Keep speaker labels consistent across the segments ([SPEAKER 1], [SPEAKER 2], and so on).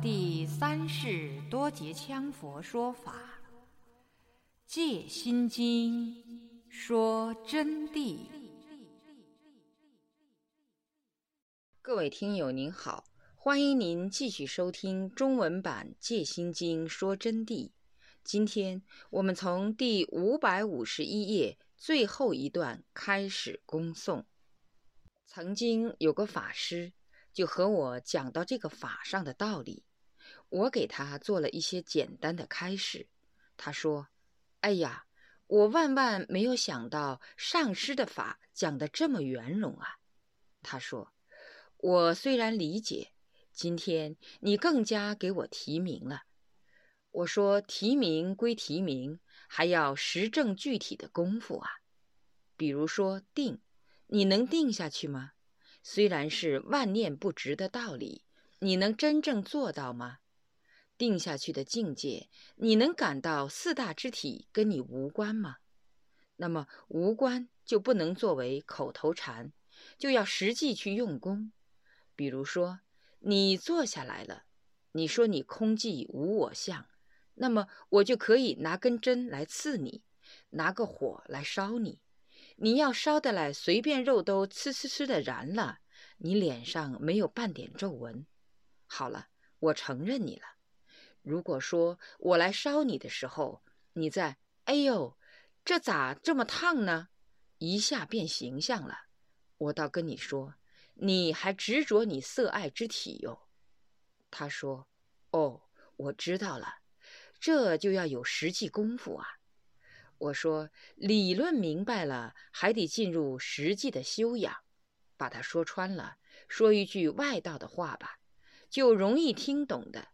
[SPEAKER 1] 第三世多杰羌佛说法，《戒心经》说真谛。
[SPEAKER 2] 各位听友您好，欢迎您继续收听中文版《戒心经》说真谛。今天我们从第五百五十一页最后一段开始恭诵。曾经有个法师。就和我讲到这个法上的道理，我给他做了一些简单的开示。他说：“哎呀，我万万没有想到上师的法讲得这么圆融啊！”他说：“我虽然理解，今天你更加给我提名了。”我说：“提名归提名，还要实证具体的功夫啊。比如说定，你能定下去吗？”虽然是万念不值的道理，你能真正做到吗？定下去的境界，你能感到四大之体跟你无关吗？那么无关就不能作为口头禅，就要实际去用功。比如说，你坐下来了，你说你空寂无我相，那么我就可以拿根针来刺你，拿个火来烧你。你要烧得来，随便肉都呲呲呲的燃了，你脸上没有半点皱纹。好了，我承认你了。如果说我来烧你的时候，你在“哎呦，这咋这么烫呢？”一下变形象了，我倒跟你说，你还执着你色爱之体哟。他说：“哦，我知道了，这就要有实际功夫啊。”我说理论明白了，还得进入实际的修养。把它说穿了，说一句外道的话吧，就容易听懂的。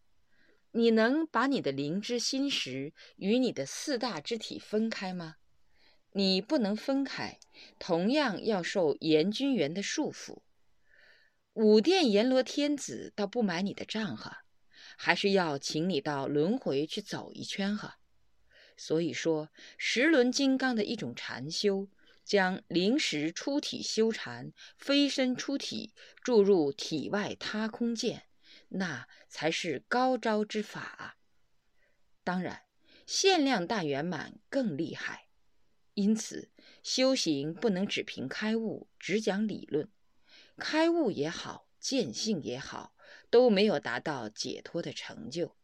[SPEAKER 2] 你能把你的灵知心识与你的四大之体分开吗？你不能分开，同样要受阎君元的束缚。五殿阎罗天子倒不买你的账哈，还是要请你到轮回去走一圈哈。所以说，十轮金刚的一种禅修，将灵识出体修禅，飞身出体，注入体外他空见，那才是高招之法。当然，限量大圆满更厉害。因此，修行不能只凭开悟，只讲理论。开悟也好，见性也好，都没有达到解脱的成就。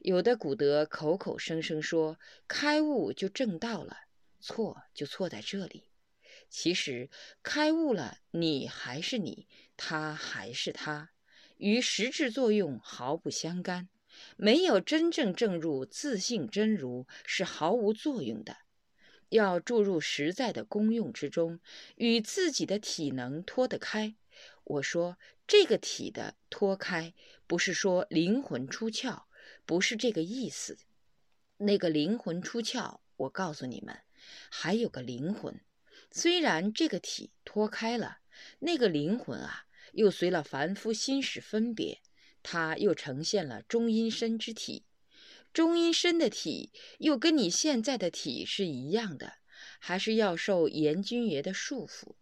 [SPEAKER 2] 有的古德口口声声说开悟就正道了，错就错在这里。其实开悟了，你还是你，他还是他，与实质作用毫不相干。没有真正证入自性真如，是毫无作用的。要注入实在的功用之中，与自己的体能脱得开。我说这个体的脱开，不是说灵魂出窍。不是这个意思，那个灵魂出窍，我告诉你们，还有个灵魂。虽然这个体脱开了，那个灵魂啊，又随了凡夫心识分别，它又呈现了中阴身之体。中阴身的体又跟你现在的体是一样的，还是要受阎君爷的束缚。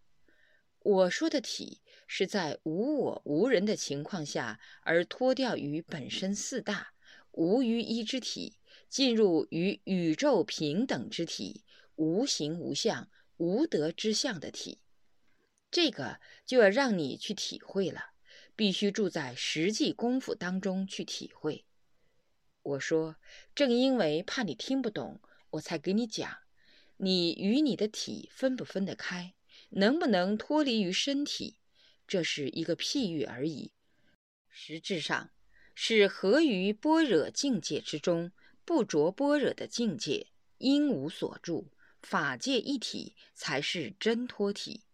[SPEAKER 2] 我说的体是在无我无人的情况下而脱掉于本身四大。无于一之体进入与宇宙平等之体，无形无相、无德之相的体，这个就要让你去体会了，必须住在实际功夫当中去体会。我说，正因为怕你听不懂，我才给你讲，你与你的体分不分得开，能不能脱离于身体，这是一个譬喻而已，实质上。是合于般若境界之中，不着般若的境界，因无所住，法界一体才是真脱体。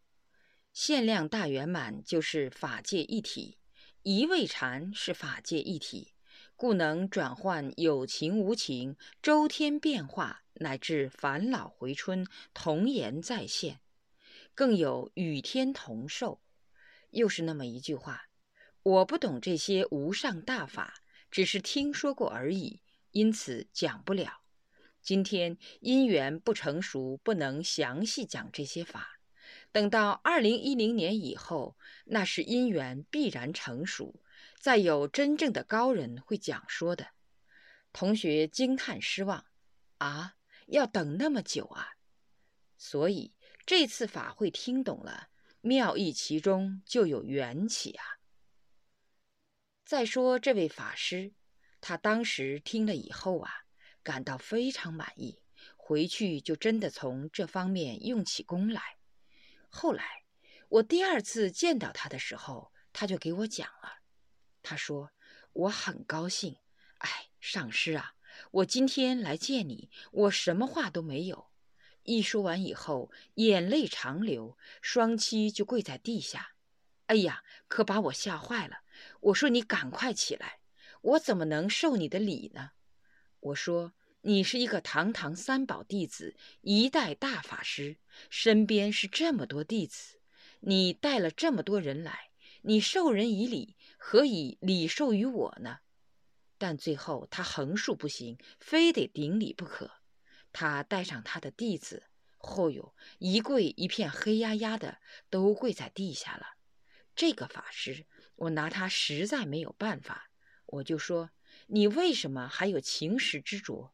[SPEAKER 2] 限量大圆满就是法界一体，一味禅是法界一体，故能转换有情无情、周天变化，乃至返老回春、童颜再现，更有与天同寿。又是那么一句话。我不懂这些无上大法，只是听说过而已，因此讲不了。今天因缘不成熟，不能详细讲这些法。等到二零一零年以后，那是因缘必然成熟，再有真正的高人会讲说的。同学惊叹失望，啊，要等那么久啊！所以这次法会听懂了，妙意其中就有缘起啊。再说这位法师，他当时听了以后啊，感到非常满意，回去就真的从这方面用起功来。后来我第二次见到他的时候，他就给我讲了，他说我很高兴，哎。上师啊，我今天来见你，我什么话都没有。一说完以后，眼泪长流，双膝就跪在地下。哎呀，可把我吓坏了。我说你赶快起来，我怎么能受你的礼呢？我说你是一个堂堂三宝弟子，一代大法师，身边是这么多弟子，你带了这么多人来，你受人以礼，何以礼受于我呢？但最后他横竖不行，非得顶礼不可。他带上他的弟子，后有一跪一片黑压压的，都跪在地下了。这个法师，我拿他实在没有办法，我就说：“你为什么还有情史之着？”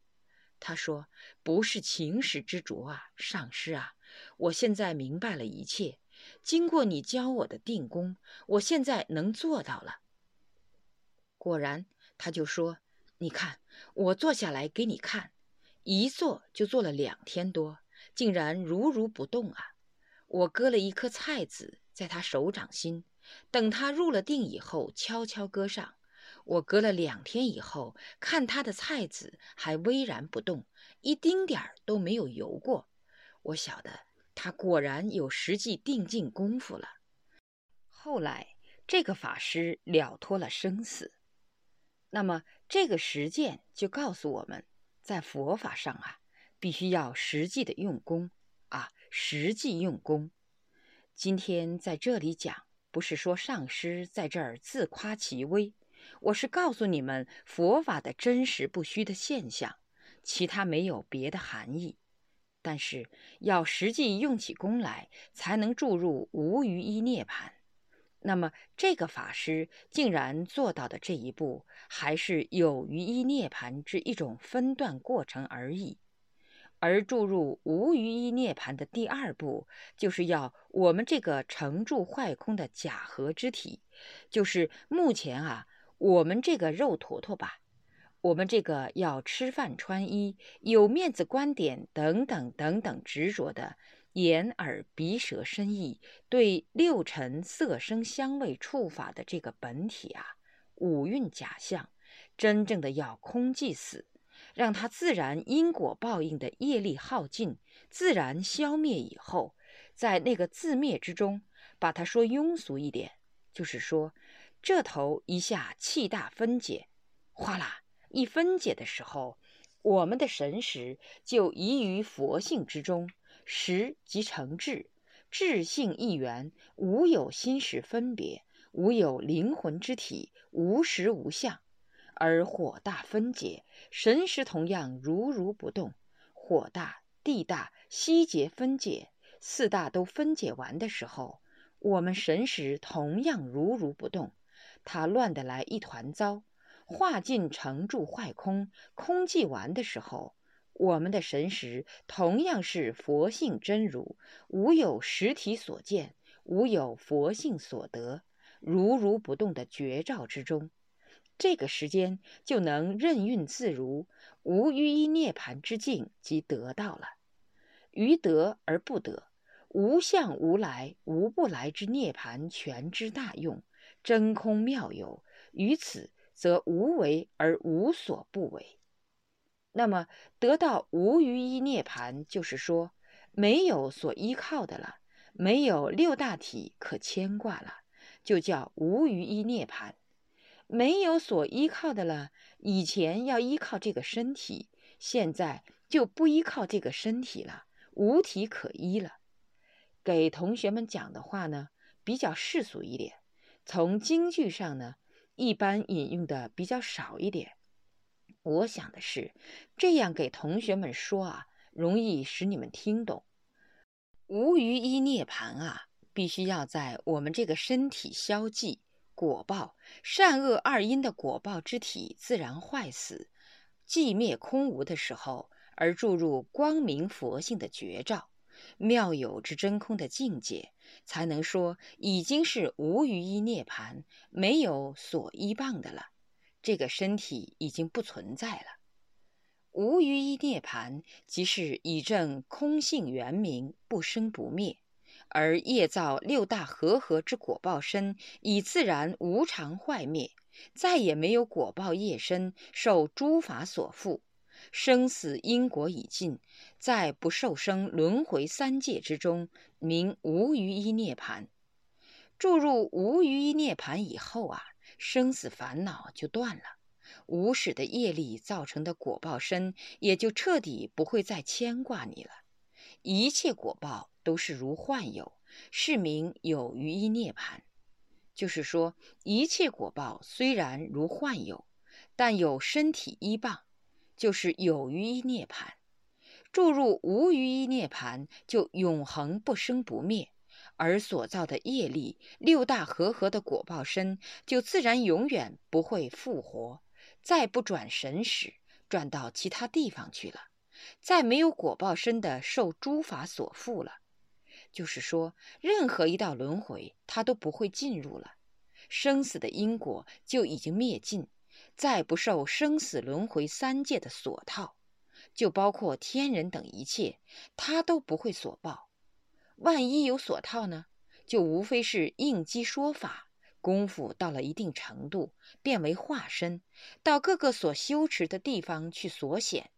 [SPEAKER 2] 他说：“不是情史之着啊，上师啊，我现在明白了一切。经过你教我的定功，我现在能做到了。果然。”他就说：“你看，我坐下来给你看，一坐就坐了两天多，竟然如如不动啊！我割了一颗菜籽在他手掌心，等他入了定以后，悄悄搁上。我隔了两天以后，看他的菜籽还巍然不动，一丁点儿都没有游过。我晓得他果然有实际定境功夫了。后来这个法师了脱了生死。”那么，这个实践就告诉我们，在佛法上啊，必须要实际的用功啊，实际用功。今天在这里讲，不是说上师在这儿自夸其威，我是告诉你们佛法的真实不虚的现象，其他没有别的含义。但是要实际用起功来，才能注入无余一涅槃。那么，这个法师竟然做到的这一步，还是有余一涅盘之一种分段过程而已。而注入无余一涅盘的第二步，就是要我们这个成住坏空的假合之体，就是目前啊，我们这个肉坨坨吧，我们这个要吃饭穿衣、有面子观点等等等等执着的。眼耳鼻舌身意对六尘色声香味触法的这个本体啊，五蕴假象，真正的要空寂死，让它自然因果报应的业力耗尽，自然消灭以后，在那个自灭之中，把它说庸俗一点，就是说，这头一下气大分解，哗啦一分解的时候，我们的神识就移于佛性之中。识即成智，智性一元，无有心识分别，无有灵魂之体，无实无相。而火大分解，神识同样如如不动。火大、地大、悉结分解，四大都分解完的时候，我们神识同样如如不动。它乱得来一团糟，化尽成住坏空，空寂完的时候。我们的神识同样是佛性真如，无有实体所见，无有佛性所得，如如不动的绝照之中，这个时间就能任运自如，无余一涅盘之境即得到了。于得而不得，无相无来无不来之涅盘全之大用，真空妙有。于此则无为而无所不为。那么得到无余一涅盘，就是说没有所依靠的了，没有六大体可牵挂了，就叫无余一涅盘。没有所依靠的了，以前要依靠这个身体，现在就不依靠这个身体了，无体可依了。给同学们讲的话呢，比较世俗一点，从京剧上呢，一般引用的比较少一点。我想的是，这样给同学们说啊，容易使你们听懂。无余一涅盘啊，必须要在我们这个身体消寂、果报善恶二因的果报之体自然坏死，寂灭空无的时候，而注入光明佛性的觉照，妙有之真空的境界，才能说已经是无余一涅盘，没有所依傍的了。这个身体已经不存在了。无余一涅盘，即是以证空性圆明，不生不灭。而业造六大和合之果报身，以自然无常坏灭，再也没有果报业身受诸法所缚，生死因果已尽，再不受生轮回三界之中，名无余一涅盘。注入无余一涅盘以后啊，生死烦恼就断了，无始的业力造成的果报身也就彻底不会再牵挂你了，一切果报。都是如幻有，是名有余一涅盘。就是说，一切果报虽然如幻有，但有身体依傍，就是有余一涅盘。注入无余一涅盘，就永恒不生不灭，而所造的业力六大和合的果报身，就自然永远不会复活，再不转神使，转到其他地方去了，再没有果报身的受诸法所缚了。就是说，任何一道轮回，他都不会进入了，生死的因果就已经灭尽，再不受生死轮回三界的所套，就包括天人等一切，他都不会所报。万一有所套呢，就无非是应机说法，功夫到了一定程度，变为化身，到各个所修持的地方去所显。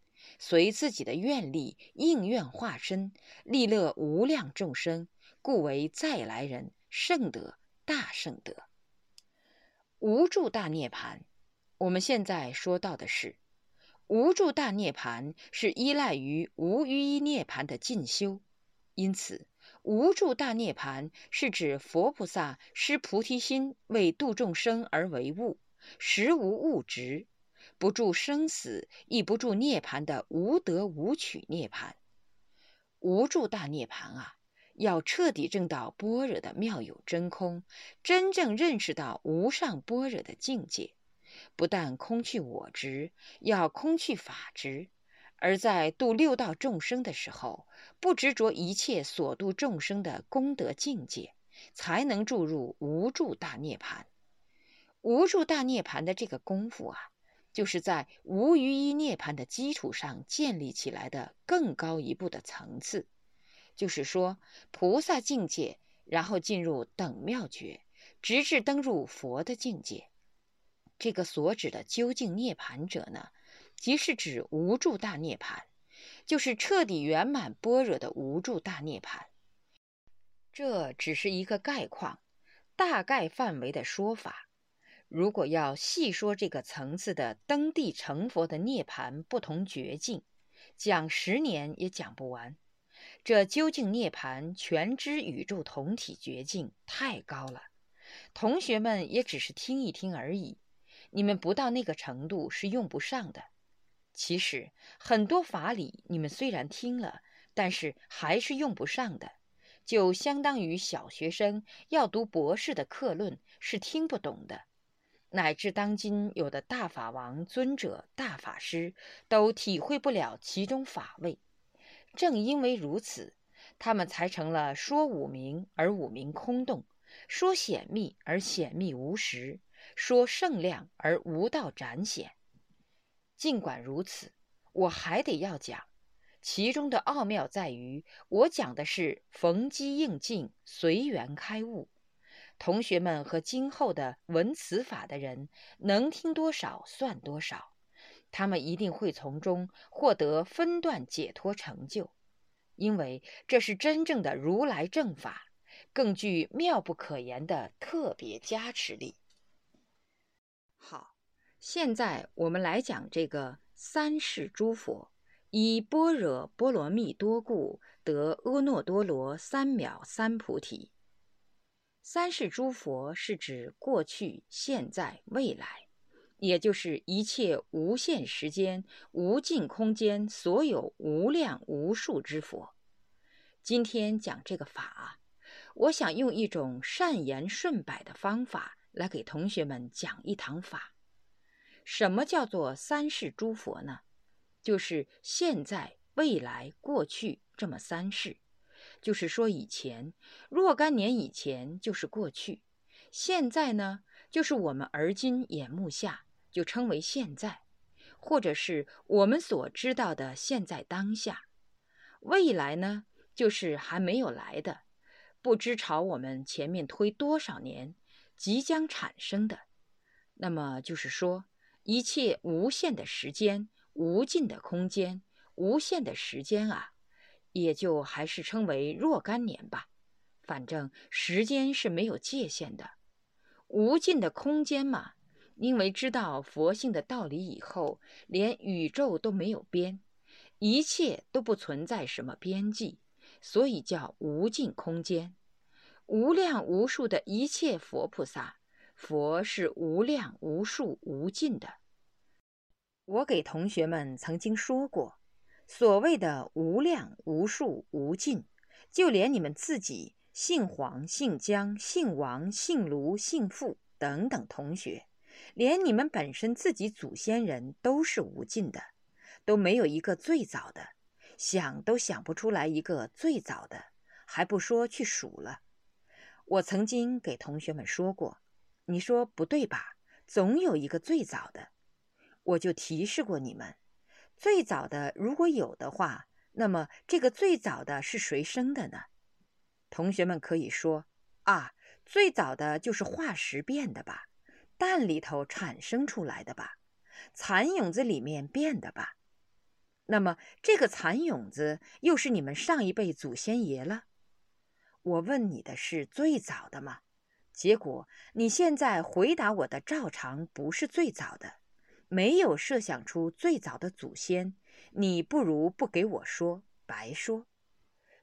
[SPEAKER 2] 随自己的愿力应愿化身，利乐无量众生，故为再来人，圣德大圣德，无助大涅盘。我们现在说到的是无助大涅盘，是依赖于无余一涅盘的进修，因此无助大涅盘是指佛菩萨施菩提心为度众生而为物，实无物质。不住生死，亦不住涅槃的无得无取涅槃，无住大涅槃啊！要彻底证到般若的妙有真空，真正认识到无上般若的境界，不但空去我执，要空去法执，而在度六道众生的时候，不执着一切所度众生的功德境界，才能注入无住大涅盘。无住大涅槃的这个功夫啊！就是在无余一涅盘的基础上建立起来的更高一步的层次，就是说菩萨境界，然后进入等妙觉，直至登入佛的境界。这个所指的究竟涅盘者呢，即是指无住大涅盘，就是彻底圆满般若的无住大涅盘。这只是一个概况，大概范围的说法。如果要细说这个层次的登地成佛的涅槃不同绝境，讲十年也讲不完。这究竟涅槃全知宇宙同体绝境太高了，同学们也只是听一听而已。你们不到那个程度是用不上的。其实很多法理你们虽然听了，但是还是用不上的，就相当于小学生要读博士的课论是听不懂的。乃至当今有的大法王尊者、大法师，都体会不了其中法味。正因为如此，他们才成了说五明而五明空洞，说显密而显密无实，说圣量而无道展显。尽管如此，我还得要讲，其中的奥妙在于，我讲的是逢机应境，随缘开悟。同学们和今后的闻此法的人，能听多少算多少，他们一定会从中获得分段解脱成就，因为这是真正的如来正法，更具妙不可言的特别加持力。好，现在我们来讲这个三世诸佛，以般若波罗蜜多故得阿耨多罗三藐三菩提。三世诸佛是指过去、现在、未来，也就是一切无限时间、无尽空间所有无量无数之佛。今天讲这个法，我想用一种善言顺摆的方法来给同学们讲一堂法。什么叫做三世诸佛呢？就是现在、未来、过去这么三世。就是说，以前若干年以前就是过去，现在呢，就是我们而今眼目下就称为现在，或者是我们所知道的现在当下。未来呢，就是还没有来的，不知朝我们前面推多少年，即将产生的。那么就是说，一切无限的时间、无尽的空间、无限的时间啊。也就还是称为若干年吧，反正时间是没有界限的，无尽的空间嘛。因为知道佛性的道理以后，连宇宙都没有边，一切都不存在什么边际，所以叫无尽空间。无量无数的一切佛菩萨，佛是无量无数无尽的。我给同学们曾经说过。所谓的无量无数无尽，就连你们自己姓黄、姓姜、姓王、姓卢、姓傅等等同学，连你们本身自己祖先人都是无尽的，都没有一个最早的，想都想不出来一个最早的，还不说去数了。我曾经给同学们说过，你说不对吧？总有一个最早的，我就提示过你们。最早的如果有的话，那么这个最早的是谁生的呢？同学们可以说啊，最早的就是化石变的吧，蛋里头产生出来的吧，蚕蛹子里面变的吧。那么这个蚕蛹子又是你们上一辈祖先爷了。我问你的是最早的吗？结果你现在回答我的照常不是最早的。没有设想出最早的祖先，你不如不给我说，白说。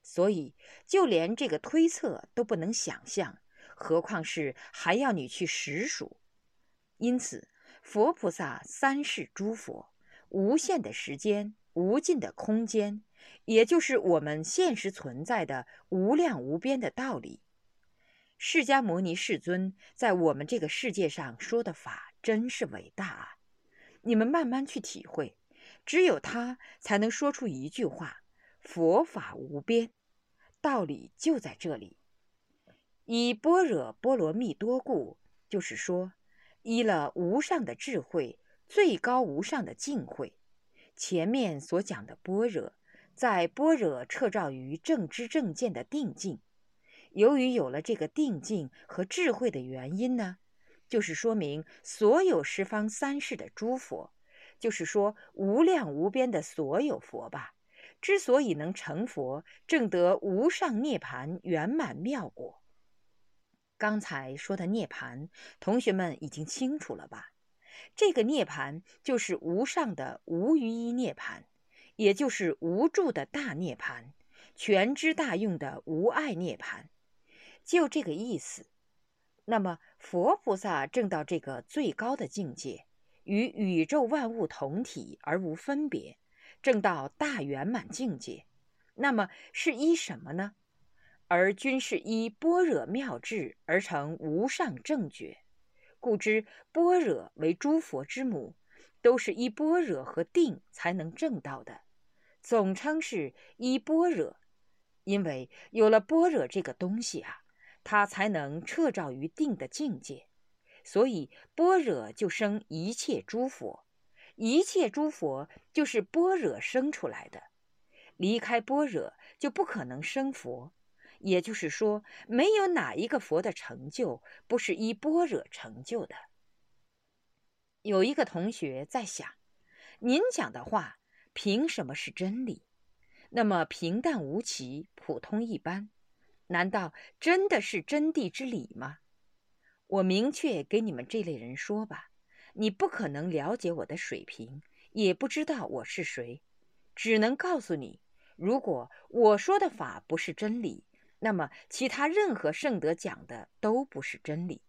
[SPEAKER 2] 所以，就连这个推测都不能想象，何况是还要你去实数。因此，佛菩萨三世诸佛，无限的时间，无尽的空间，也就是我们现实存在的无量无边的道理。释迦牟尼世尊在我们这个世界上说的法，真是伟大啊！你们慢慢去体会，只有他才能说出一句话：“佛法无边。”道理就在这里。以般若波罗蜜多故，就是说，依了无上的智慧，最高无上的境慧。前面所讲的般若，在般若彻照于正知正见的定境。由于有了这个定境和智慧的原因呢？就是说明所有十方三世的诸佛，就是说无量无边的所有佛吧，之所以能成佛，正得无上涅盘圆满妙果。刚才说的涅盘，同学们已经清楚了吧？这个涅盘就是无上的无余一涅盘，也就是无住的大涅盘，全知大用的无碍涅盘，就这个意思。那么。佛菩萨证到这个最高的境界，与宇宙万物同体而无分别，证到大圆满境界。那么是依什么呢？而均是依般若妙智而成无上正觉，故知般若为诸佛之母，都是依般若和定才能证到的。总称是依般若，因为有了般若这个东西啊。他才能彻照于定的境界，所以般若就生一切诸佛，一切诸佛就是般若生出来的。离开般若就不可能生佛，也就是说，没有哪一个佛的成就不是依般若成就的。有一个同学在想，您讲的话凭什么是真理？那么平淡无奇，普通一般。难道真的是真谛之理吗？我明确给你们这类人说吧，你不可能了解我的水平，也不知道我是谁，只能告诉你：如果我说的法不是真理，那么其他任何圣德讲的都不是真理。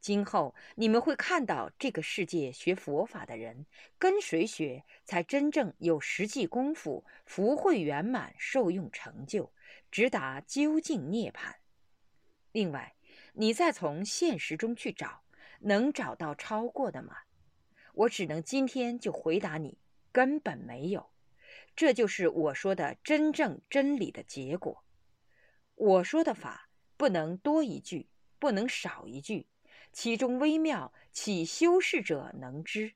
[SPEAKER 2] 今后你们会看到这个世界学佛法的人跟谁学，才真正有实际功夫，福慧圆满，受用成就。直达究竟涅槃。另外，
[SPEAKER 1] 你再从现实中去找，能找到超过的吗？我只能今天就回答你，根本没有。这就是我说的真正真理的结果。我说的法不能多一句，不能少一句，其中微妙，岂修饰者能知？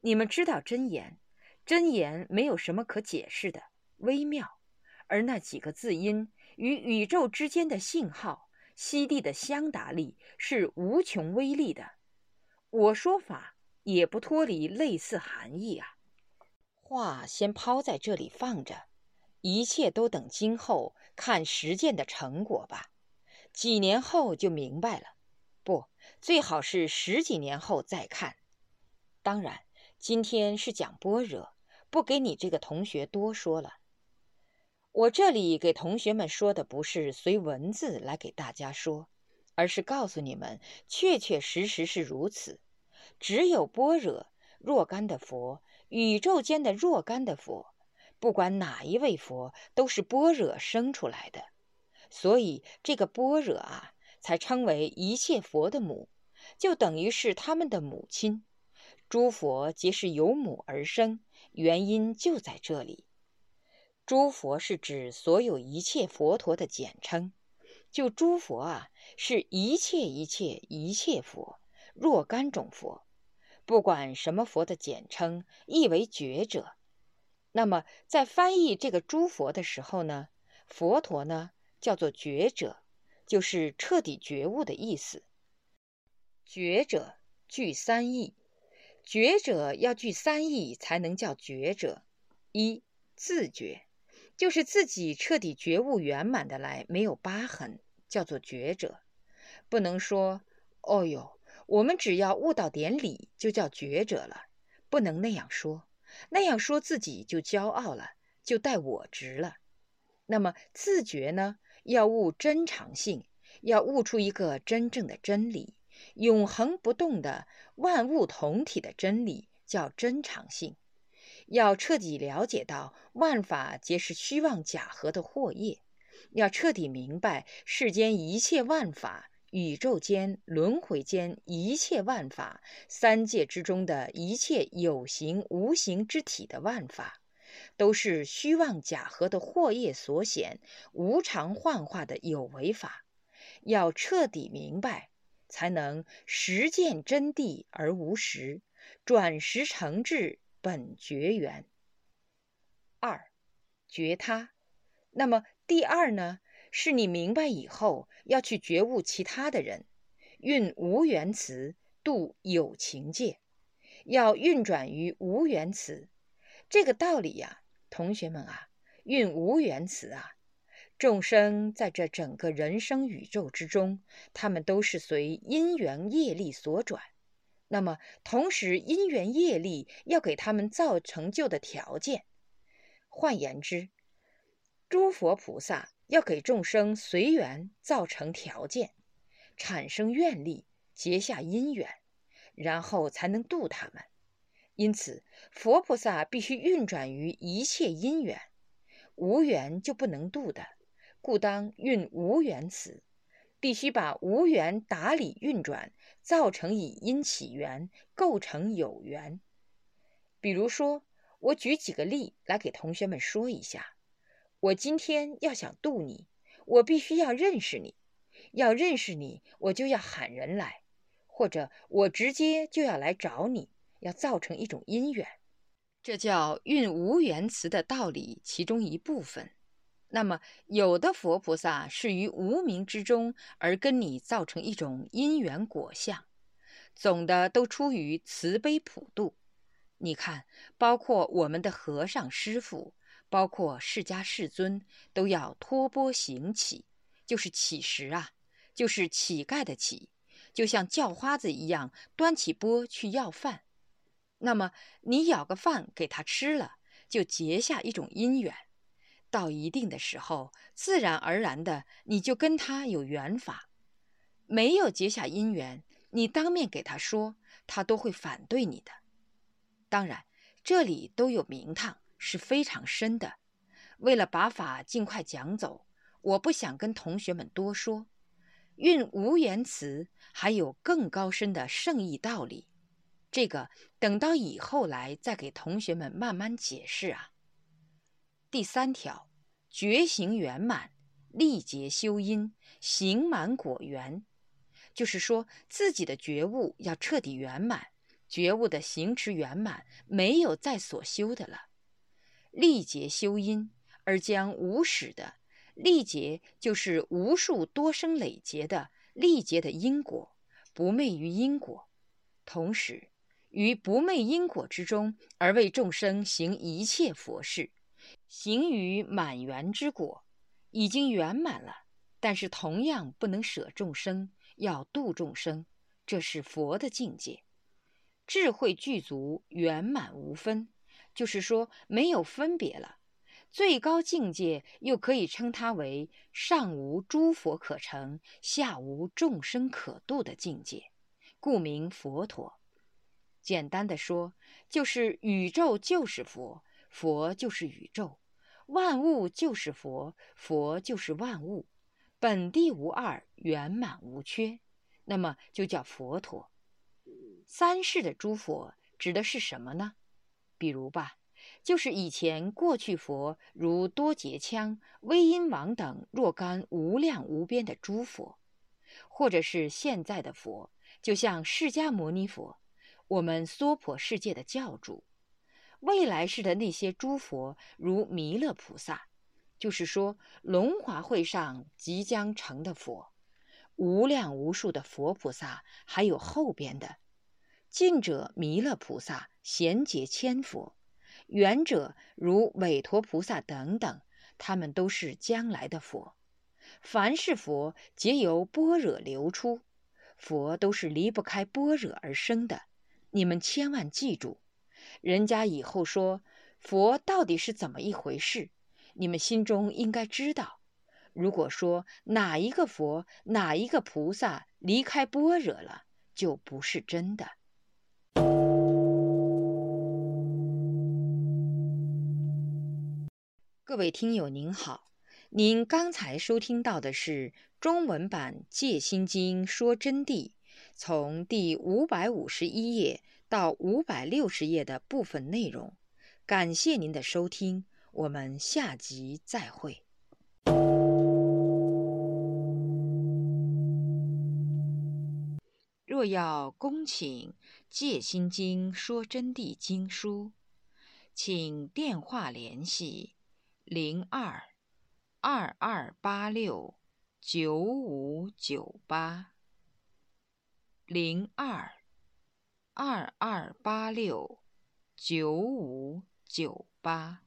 [SPEAKER 1] 你们知道真言，真言没有什么可解释的，微妙。而那几个字音与宇宙之间的信号，西地的相达力是无穷威力的。我说法也不脱离类似含义啊。话先抛在这里放着，一切都等今后看实践的成果吧。几年后就明白了，不，最好是十几年后再看。当然，今天是讲般若，不给你这个同学多说了。我这里给同学们说的不是随文字来给大家说，而是告诉你们，确确实实是如此。只有般若若干的佛。宇宙间的若干的佛，不管哪一位佛，都是般若生出来的，所以这个般若啊，才称为一切佛的母，就等于是他们的母亲。诸佛皆是由母而生，原因就在这里。诸佛是指所有一切佛陀的简称，就诸佛啊，是一切一切一切佛，若干种佛。不管什么佛的简称，意为觉者。那么在翻译这个诸佛的时候呢，佛陀呢叫做觉者，就是彻底觉悟的意思。觉者具三义，觉者要具三义才能叫觉者。一自觉，就是自己彻底觉悟圆满的来，没有疤痕，叫做觉者。不能说，哦哟。我们只要悟到点理，就叫觉者了，不能那样说，那样说自己就骄傲了，就带我执了。那么自觉呢，要悟真常性，要悟出一个真正的真理，永恒不动的万物同体的真理，叫真常性。要彻底了解到万法皆是虚妄假合的惑业，要彻底明白世间一切万法。宇宙间、轮回间一切万法，三界之中的一切有形无形之体的万法，都是虚妄假合的惑业所显，无常幻化的有为法。要彻底明白，才能实见真谛而无实，转实成智本觉缘。二，觉他。那么第二呢？是你明白以后要去觉悟其他的人，运无缘词度有情界，要运转于无缘词。这个道理呀，同学们啊，运无缘词啊，众生在这整个人生宇宙之中，他们都是随因缘业力所转。那么，同时因缘业力要给他们造成就的条件。换言之，诸佛菩萨。要给众生随缘造成条件，产生愿力，结下因缘，然后才能度他们。因此，佛菩萨必须运转于一切因缘，无缘就不能度的，故当运无缘词，必须把无缘打理运转，造成以因起缘，构成有缘。比如说，我举几个例来给同学们说一下。我今天要想渡你，我必须要认识你。要认识你，我就要喊人来，或者我直接就要来找你，要造成一种因缘。这叫运无缘词的道理其中一部分。那么，有的佛菩萨是于无名之中而跟你造成一种因缘果相，总的都出于慈悲普度。你看，包括我们的和尚师傅。包括释迦世尊都要托钵行乞，就是乞食啊，就是乞丐的乞，就像叫花子一样端起钵去要饭。那么你舀个饭给他吃了，就结下一种因缘。到一定的时候，自然而然的你就跟他有缘法。没有结下因缘，你当面给他说，他都会反对你的。当然，这里都有名堂。是非常深的。为了把法尽快讲走，我不想跟同学们多说。运无言辞还有更高深的圣意道理，这个等到以后来再给同学们慢慢解释啊。第三条，觉行圆满，力竭修因，行满果圆，就是说自己的觉悟要彻底圆满，觉悟的行持圆满，没有再所修的了。力竭修因，而将无始的。历劫就是无数多生累劫的历劫的因果，不昧于因果，同时于不昧因果之中，而为众生行一切佛事，行于满圆之果，已经圆满了。但是同样不能舍众生，要度众生，这是佛的境界，智慧具足，圆满无分，就是说没有分别了。最高境界又可以称它为上无诸佛可成，下无众生可度的境界，故名佛陀。简单的说，就是宇宙就是佛，佛就是宇宙；万物就是佛，佛就是万物，本地无二，圆满无缺，那么就叫佛陀。三世的诸佛指的是什么呢？比如吧。就是以前过去佛如多杰羌、威音王等若干无量无边的诸佛，或者是现在的佛，就像释迦牟尼佛，我们娑婆世界的教主；未来世的那些诸佛如弥勒菩萨，就是说龙华会上即将成的佛，无量无数的佛菩萨，还有后边的近者弥勒菩萨、贤劫千佛。远者如韦陀菩萨等等，他们都是将来的佛。凡是佛，皆由般若流出，佛都是离不开般若而生的。你们千万记住，人家以后说佛到底是怎么一回事，你们心中应该知道。如果说哪一个佛、哪一个菩萨离开般若了，就不是真的。各位听友您好，您刚才收听到的是中文版《戒心经说真谛》，从第五百五十一页到五百六十页的部分内容。感谢您的收听，我们下集再会。若要恭请《戒心经说真谛》经书，请电话联系。零二二二八六九五九八，零二二二八六九五九八。